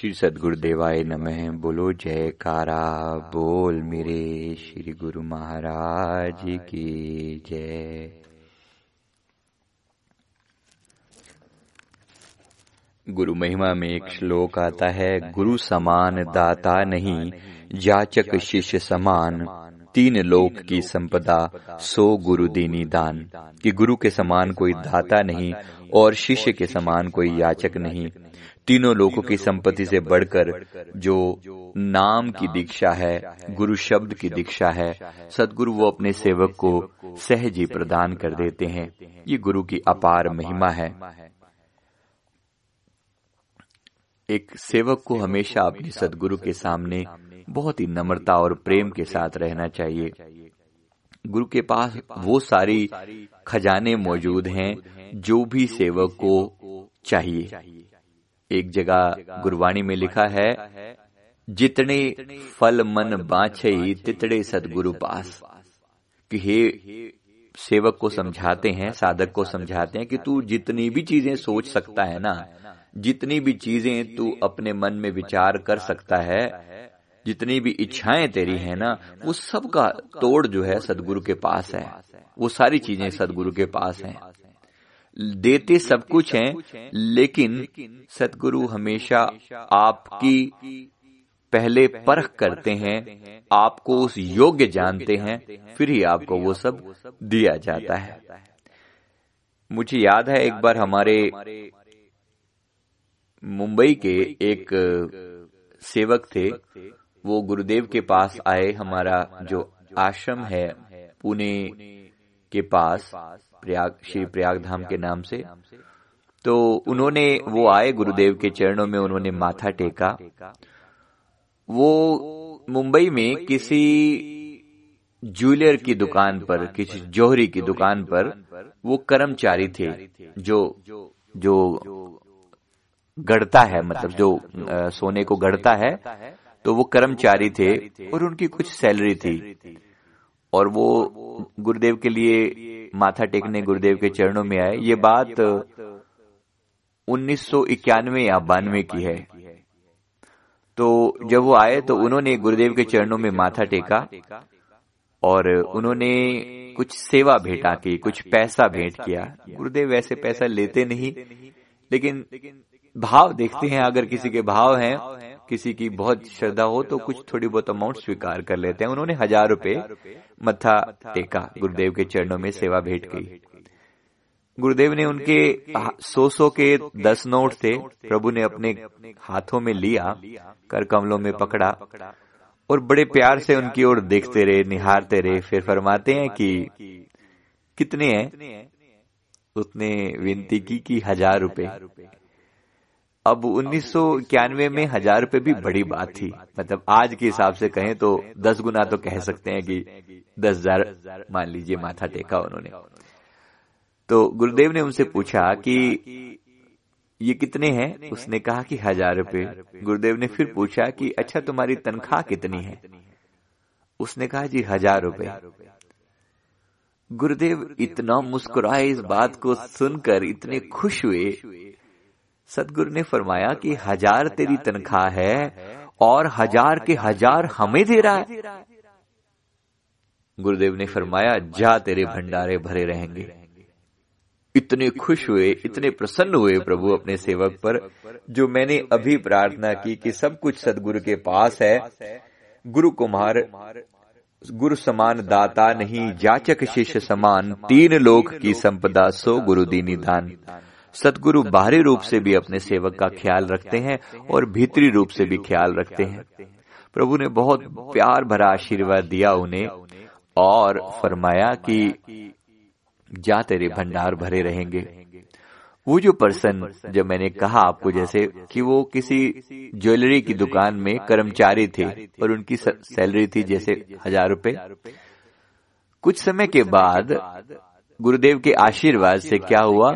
श्री सदगुरुदेवाय नमः। बोलो जयकारा, बोल मेरे श्री गुरु महाराज की जय। गुरु महिमा में एक श्लोक आता है, गुरु समान दाता नहीं जाचक शिष्य समान, तीन लोक की संपदा, सो गुरु दीनी दान। कि गुरु के समान कोई दाता नहीं, और शिष्य के समान कोई याचक नहीं। तीनों लोगों की संपत्ति से बढ़कर जो नाम की दीक्षा है गुरु शब्द की दीक्षा है सदगुरु वो अपने सेवक को सहज ही प्रदान कर देते हैं। ये गुरु की अपार महिमा है। एक सेवक को हमेशा अपने सदगुरु के सामने बहुत ही नम्रता और प्रेम के साथ रहना चाहिए। गुरु के पास वो सारी खजाने मौजूद हैं जो भी सेवक को चाहिए। एक जगह गुरबाणी में लिखा है, जितने फल मन बाछे, तितड़े सदगुरु पास। कि हे सेवक को समझाते हैं, साधक को समझाते हैं कि तू जितनी भी चीज़ें सोच सकता है ना, जितनी भी चीज़ें तू अपने मन में विचार कर सकता है, जितनी भी इच्छाएँ तेरी है ना, वो सब का तोड़ जो है सदगुरु के पास है। वो सारी चीज़ें सदगुरु के पास हैं। देते सब कुछ हैं लेकिन सदगुरु हमेशा आपकी पहले परख करते हैं आपको उस योग्य जानते हैं फिर ही आपको वो सब दिया जाता है। मुझे याद है एक बार हमारे मुंबई के एक सेवक थे वो गुरुदेव के पास आए हमारा जो आश्रम है पुणे के पास। प्रयाग श्री प्रयाग धाम के नाम से। तो उन्होंने वो आए गुरुदेव के चरणों में उन्होंने माथा टेका। वो मुंबई में किसी ज्वेलर की दुकान पर किसी जौहरी की दुकान पर वो कर्मचारी थे जो जो गढ़ता है मतलब जो सोने को गढ़ता है तो वो कर्मचारी थे और उनकी कुछ सैलरी थी। और वो गुरुदेव के लिए माथा टेकने गुरुदेव के चरणों में आए। ये बात उन्नीस सौ इक्यानवे या बानवे की है। तो जब वो आए तो उन्होंने गुरुदेव के चरणों में माथा टेका और उन्होंने कुछ सेवा भेंटा की कुछ पैसा भेंट किया। गुरुदेव वैसे पैसा लेते नहीं लेकिन भाव देखते हैं अगर किसी के भाव हैं किसी की बहुत श्रद्धा हो तो कुछ थोड़ी बहुत अमाउंट स्वीकार कर लेते हैं। उन्होंने हज़ार रुपए मत्था टेका, गुरुदेव के चरणों में सेवा भेंट की। गुरुदेव ने उनके सौ सौ के दस नोट थे। प्रभु ने अपने हाथों में लिया कर कमलों में पकड़ा और बड़े प्यार से उनकी ओर देखते रहे, निहारते रहे, फिर फरमाते हैं कि कितने हैं? उसने विनती की कि हज़ार रुपए। अब उन्नीस सौ इक्यानवे में हज़ार रुपए भी बड़ी बात थी। मतलब आज के हिसाब से कहें तो दस गुना तो कह सकते हैं कि दस हज़ार, मान लीजिए माथा टेका उन्होंने। तो गुरुदेव ने उनसे पूछा कि ये कितने हैं? उसने कहा कि हज़ार रुपए गुरुदेव ने फिर पूछा कि अच्छा तुम्हारी तनख्वाह कितनी है? उसने कहा, जी, हज़ार रुपए गुरुदेव इतना मुस्कुराए इस बात को सुनकर इतने खुश हुए सदगुरु ने फरमाया कि हज़ार तेरी तनख्वाह है और हज़ार के हज़ार हमें दे रहा है। गुरुदेव ने फरमाया, जा तेरे भंडारे भरे रहेंगे। इतने खुश हुए, इतने प्रसन्न हुए प्रभु अपने सेवक पर, जो मैंने अभी प्रार्थना की कि सब कुछ सदगुरु के पास है। गुरु कुमार, गुरु समान दाता नहीं, जाचक शिष्य समान, तीन लोक की संपदा सो गुरु दीनी दान। सतगुरु बाहरी रूप से भी अपने सेवक का ख्याल रखते हैं और भीतरी रूप से भी ख्याल रखते हैं। प्रभु ने बहुत प्यार भरा आशीर्वाद दिया उन्हें और फरमाया कि जा तेरे भंडार भरे रहेंगे। वो जो पर्सन जब मैंने कहा आपको जैसे कि वो किसी ज्वेलरी की दुकान में कर्मचारी थे और उनकी सैलरी थी जैसे हज़ार रुपए। कुछ समय के बाद गुरुदेव के आशीर्वाद से क्या हुआ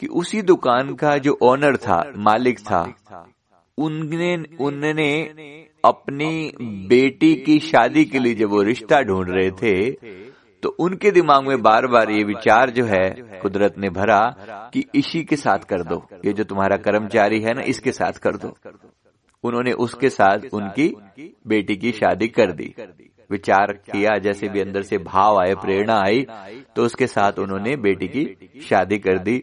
कि उसी दुकान का जो ओनर था मालिक था उनने उनने अपनी बेटी की शादी के लिए जब वो रिश्ता ढूंढ रहे थे तो उनके दिमाग में बार बार ये विचार जो है कुदरत ने भरा कि इसी के साथ कर दो ये जो तुम्हारा कर्मचारी है ना इसके साथ कर दो। उन्होंने उसके साथ उनकी बेटी की शादी कर दी। विचार किया जैसे भी अंदर से भाव आए प्रेरणा आई तो उसके साथ उन्होंने बेटी की शादी कर दी।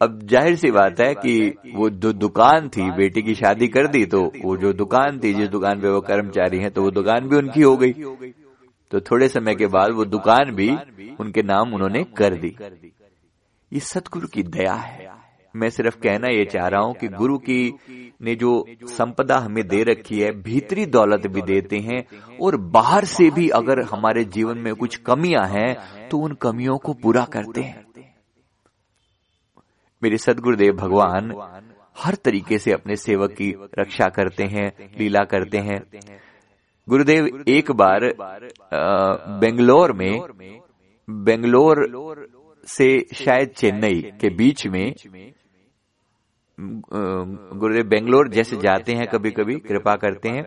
अब ज़ाहिर सी बात है कि वो जो दुकान थी बेटी की शादी कर दी तो वो जो दुकान थी जिस दुकान पे वो कर्मचारी हैं तो वो दुकान भी उनकी हो गई। तो थोड़े समय के बाद वो दुकान भी उनके नाम उन्होंने कर दी। ये सतगुरु की दया है। मैं सिर्फ़ कहना ये चाह रहा हूँ कि गुरु की ने जो संपदा हमें दे रखी है भीतरी दौलत भी देते हैं और बाहर से भी अगर हमारे जीवन में कुछ कमियाँ हैं तो उन कमियों को पूरा करते हैं। मेरे सदगुरुदेव भगवान हर तरीके से अपने सेवक की रक्षा करते हैं लीला करते हैं। गुरुदेव एक बार बेंगलोर में बेंगलोर से शायद चेन्नई के बीच में गुरुदेव बेंगलोर जैसे जाते हैं कभी कभी कृपा करते हैं,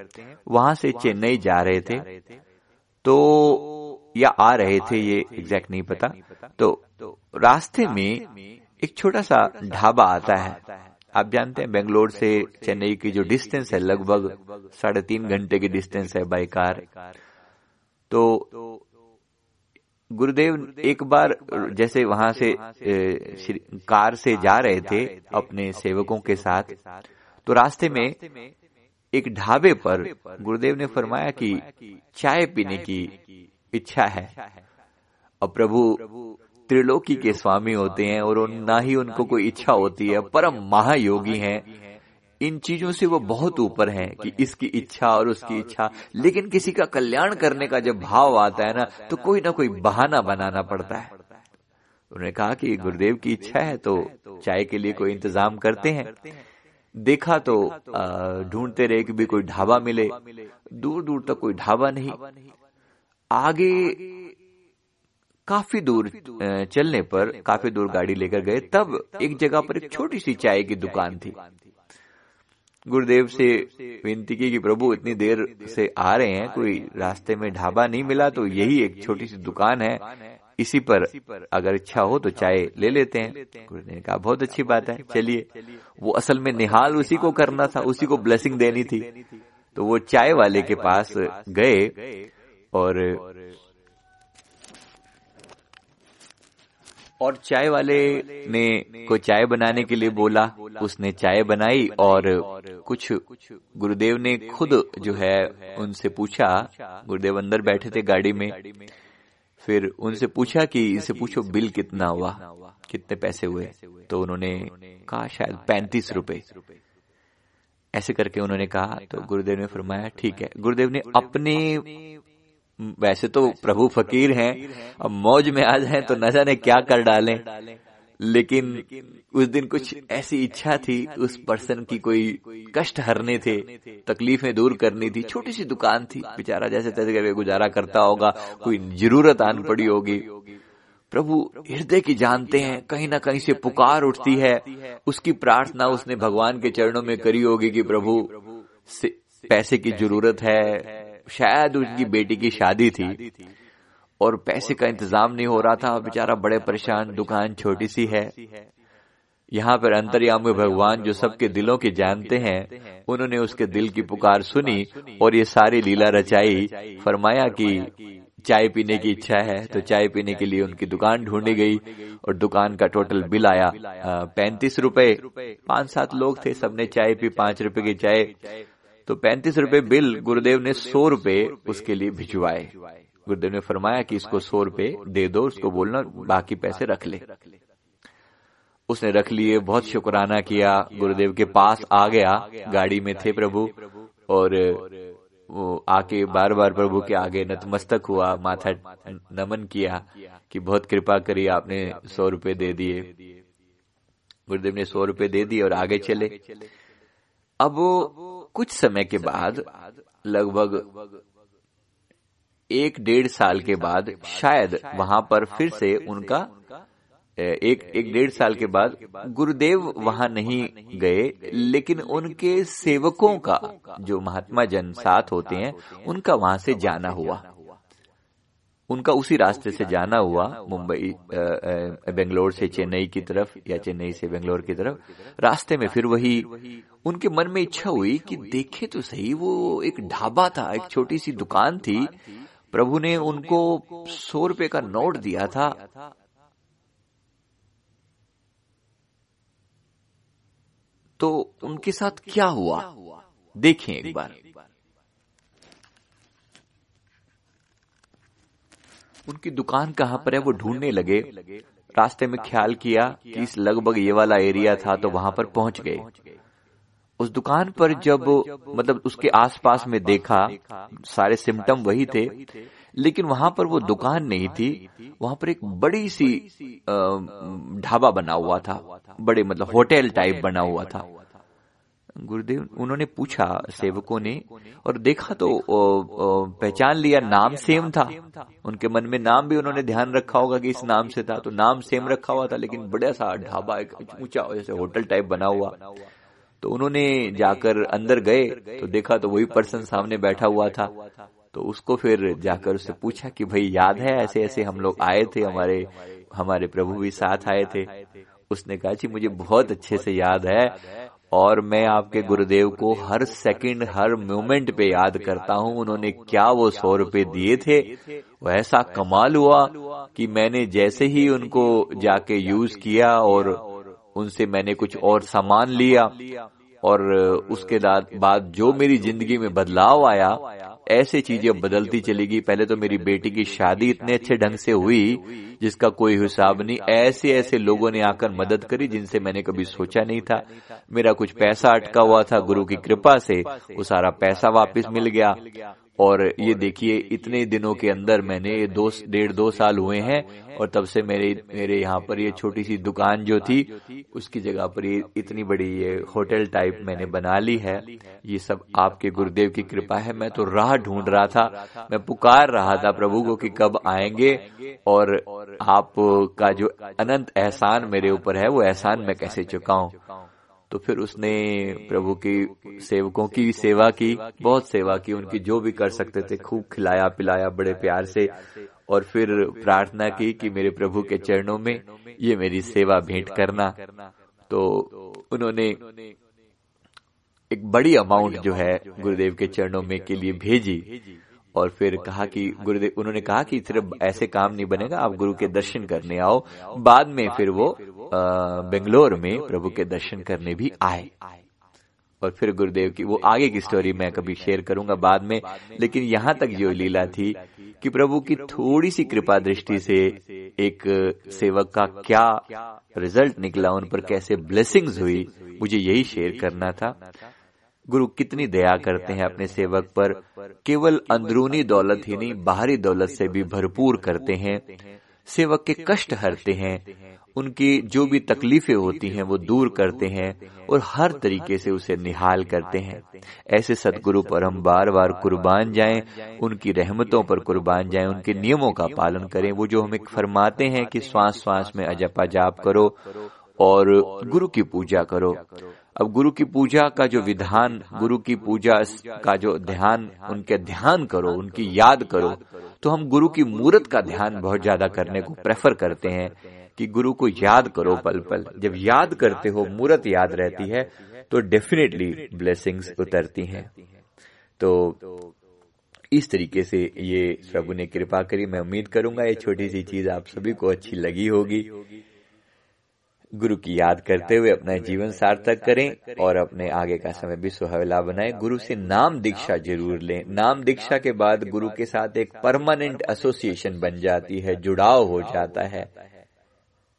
वहाँ से चेन्नई जा रहे थे। तो या आ रहे थे, ये एग्जैक्ट नहीं पता। तो रास्ते में एक छोटा सा ढाबा आता है। आप जानते हैं, बेंगलोर से चेन्नई की जो डिस्टेंस है, लगभग साढ़े तीन घंटे की डिस्टेंस है बाई कार तो गुरुदेव एक बार जैसे वहाँ से कार से जा रहे थे अपने सेवकों के साथ तो रास्ते में एक ढाबे पर गुरुदेव ने फरमाया कि चाय पीने की इच्छा है। और प्रभु त्रिलोकी के स्वामी होते हैं और ना ही उनको कोई इच्छा होती है। परम महायोगी हैं। इन चीज़ों से वो बहुत ऊपर हैं कि इसकी इच्छा और उसकी इच्छा। लेकिन किसी का कल्याण करने का जब भाव आता है ना तो कोई ना कोई बहाना बनाना पड़ता है। उन्होंने कहा कि गुरुदेव की इच्छा है तो चाय के लिए कोई इंतज़ाम करते हैं। देखा तो ढूंढते रहे कि भी कोई ढाबा मिले। दूर दूर तक कोई ढाबा नहीं। आगे काफ़ी दूर चलने पर, काफ़ी दूर गाड़ी लेकर गए। तब एक जगह पर एक छोटी सी चाय की दुकान थी। गुरुदेव से विनती की कि प्रभु, इतनी देर से आ रहे हैं, कोई रास्ते में ढाबा नहीं मिला तो यही एक छोटी सी दुकान है। इसी पर अगर इच्छा हो तो चाय ले लेते हैं। गुरुदेव ने कहा, बहुत अच्छी बात है, चलिए। वो असल में निहाल उसी को करना था, उसी को ब्लेसिंग देनी थी। तो वो चाय वाले के पास गए और और चाय वाले ने को चाय बनाने के लिए बोला। उसने चाय बनाई और कुछ गुरुदेव ने खुद जो है उनसे पूछा। गुरुदेव अंदर बैठे थे गाड़ी में। फिर उनसे पूछा कि इनसे पूछो, बिल कितना हुआ? कितने पैसे हुए? तो उन्होंने कहा, शायद पैंतीस रुपए। ऐसे करके उन्होंने कहा तो गुरुदेव ने फरमाया, ठीक है। गुरुदेव ने अपने वैसे तो प्रभु फकीर हैं। अब मौज में आ जाए तो न जाने क्या कर डालें। लेकिन उस दिन कुछ ऐसी इच्छा थी उस पर्सन की कोई कष्ट हरने थे तकलीफें दूर करनी थी। छोटी सी दुकान थी बेचारा जैसे तैसे करके गुजारा करता होगा कोई ज़रूरत आन पड़ी होगी। प्रभु हृदय की जानते हैं कहीं ना कहीं से पुकार उठती है। उसकी प्रार्थना उसने भगवान के चरणों में करी होगी कि प्रभु पैसे की ज़रूरत है शायद उनकी बेटी की शादी थी और पैसे का इंतज़ाम नहीं हो रहा था बेचारा बड़े परेशान दुकान छोटी सी है। यहाँ पर अंतर्यामी भगवान जो सबके दिलों के जानते हैं उन्होंने उसके दिल की पुकार सुनी और ये सारी लीला रचाई। फरमाया कि चाय पीने की इच्छा है तो चाय पीने के लिए उनकी दुकान ढूंढी गई और दुकान का टोटल बिल आया। पैंतीस रुपए। पाँच सात लोग थे सबने चाय पी पाँच रुपए की चाय तो पैंतीस रुपए बिल गुरुदेव ने सौ रुपए उसके लिए भिजवाए। गुरुदेव ने फरमाया कि इसको सौ रुपए दे दो उसको बोलना बाकी पैसे रख ले। उसने रख लिए बहुत शुक्राना किया। गुरुदेव के पास आ गया गाड़ी में थे प्रभु। और वो आके बार बार प्रभु के आगे नतमस्तक हुआ माथा नमन किया कि बहुत कृपा करी आपने सौ रुपए दे दिए। गुरुदेव ने सौ रुपए दे दिए और आगे चले। अब कुछ समय के बाद लगभग एक डेढ़ साल के बाद शायद वहाँ पर फिर से उनका एक एक डेढ़ साल के बाद गुरुदेव वहाँ नहीं गए लेकिन उनके सेवकों का जो महात्मा जन साथ होते हैं उनका वहाँ से जाना हुआ। उनका उसी रास्ते से जाना हुआ मुंबई बेंगलोर से चेन्नई की तरफ़ या चेन्नई से बेंगलोर की तरफ़। रास्ते में फिर वही उनके मन में इच्छा हुई कि देखे तो सही वो एक ढाबा था एक छोटी सी दुकान थी। प्रभु ने उनको सौ रुपए का नोट दिया था। तो उनके साथ क्या हुआ? देखें एक बार। उनकी दुकान कहाँ पर है वो ढूँढने लगे। रास्ते में ख्याल किया कि इस लगभग ये वाला एरिया था तो वहाँ पर पहुँच गए। उस दुकान पर जब मतलब उसके आसपास में देखा सारे सिम्टम वही थे लेकिन वहाँ पर वो दुकान नहीं थी वहाँ पर एक बड़ी सी ढाबा बना हुआ था बड़े मतलब होटल टाइप बना हुआ था। गुरुदेव, उन्होंने पूछा, सेवकों ने, और देखा तो पहचान लिया, नाम सेम था। उनके मन में नाम भी उन्होंने ध्यान रखा होगा कि इस नाम से था तो नाम सेम रखा हुआ था, लेकिन बड़ा सा ढाबा एक ऊँचा, जैसे होटल टाइप बना हुआ। तो उन्होंने जाकर अंदर गए तो देखा तो वही पर्सन सामने बैठा हुआ था। तो उसको फिर जाकर उससे पूछा कि भाई, याद है ऐसे ऐसे हम लोग आए थे, हमारे हमारे प्रभु भी साथ आए थे। उसने कहा, जी, मुझे बहुत अच्छे से याद है और मैं आपके गुरुदेव को हर सेकंड हर मोमेंट पे याद करता हूँ, उन्होंने क्या वो सौ रुपए दिए थे? वो ऐसा कमाल हुआ कि मैंने जैसे ही उनको जाके यूज़ किया और उनसे मैंने कुछ और सामान लिया। और उसके बाद जो मेरी ज़िंदगी में बदलाव आया, ऐसी चीज़ें बदलती चली गई पहले तो मेरी बेटी की शादी इतने अच्छे ढंग से हुई, जिसका कोई हिसाब नहीं। ऐसे ऐसे लोगों ने आकर मदद करी जिनसे मैंने कभी सोचा नहीं था। मेरा कुछ पैसा अटका हुआ था गुरु की कृपा से। वो सारा पैसा वापस मिल गया। और ये देखिए इतने दिनों के अंदर मैंने दो डेढ़ दो साल हुए हैं और तब से मेरे मेरे यहाँ पर ये छोटी सी दुकान जो थी उसकी जगह पर ये इतनी बड़ी ये होटल टाइप मैंने बना ली है। ये सब आपके गुरुदेव की कृपा है। मैं तो राह ढूंढ रहा था। मैं पुकार रहा था प्रभु को कि कब आएँगे और आप का जो अनंत एहसान मेरे ऊपर है वो एहसान मैं कैसे चुकाऊं? तो फिर उसने प्रभु की सेवकों की सेवा की, बहुत सेवा की, उनकी जो भी कर सकते थे, खूब खिलाया, पिलाया, बड़े प्यार से, और फिर प्रार्थना की कि मेरे प्रभु के चरणों में ये मेरी सेवा भेंट करना। तो उन्होंने एक बड़ी अमाउंट जो है गुरुदेव के चरणों में के लिए भेजी, और फिर कहा कि गुरुदेव, उन्होंने कहा कि सिर्फ़ ऐसे काम नहीं बनेगा, आप गुरु के दर्शन करने आओ। बाद में फिर वो बेंगलोर में प्रभु के दर्शन करने भी आए। और फिर गुरुदेव की वो आगे की स्टोरी मैं कभी शेयर करूँगा बाद में, लेकिन यहाँ तक जो लीला थी कि प्रभु की थोड़ी सी कृपा दृष्टि से एक सेवक का क्या रिज़ल्ट निकला, उन पर कैसे ब्लेसिंग्स हुई, मुझे यही शेयर करना था। गुरु कितनी दया करते हैं अपने सेवक पर, केवल अंदरूनी दौलत ही नहीं, बाहरी दौलत से भी भरपूर करते हैं। सेवक के कष्ट हरते हैं उनकी जो भी तकलीफें होती हैं वो दूर करते हैं और हर तरीके से उसे निहाल करते हैं। ऐसे सदगुरु पर हम बार बार कुर्बान जाएँ उनकी रहमतों पर कुर्बान जाएँ उनके नियमों का पालन करें वो जो हमें फरमाते हैं कि श्वास श्वास में अजपा जाप करो और गुरु की पूजा करो। अब गुरु की पूजा का जो विधान, गुरु की पूजा का जो ध्यान, उनके ध्यान करो, उनकी याद करो तो हम गुरु की मूर्त का ध्यान बहुत ज़्यादा करने को प्रेफर करते हैं कि गुरु को याद करो पल पल जब याद करते हो, मूर्त याद रहती है तो डेफिनेटली ब्लेसिंग्स उतरती हैं। तो इस तरीके से ये प्रभु ने कृपा करी। मैं उम्मीद करूँगा ये छोटी सी चीज़ आप सभी को अच्छी लगी होगी। गुरु की याद करते हुए अपना जीवन सार्थक करें और अपने आगे का समय भी सुहावला बनाएँ। गुरु से नाम दीक्षा ज़रूर लें। नाम दीक्षा के बाद गुरु के साथ एक परमानेंट एसोसिएशन बन जाती है जुड़ाव हो जाता है।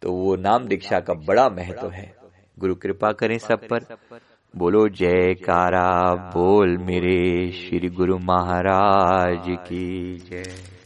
तो वो नाम दीक्षा का बड़ा महत्व है। गुरु कृपा करें सब पर। बोलो जयकारा बोल मेरे श्री गुरु महाराज की जय।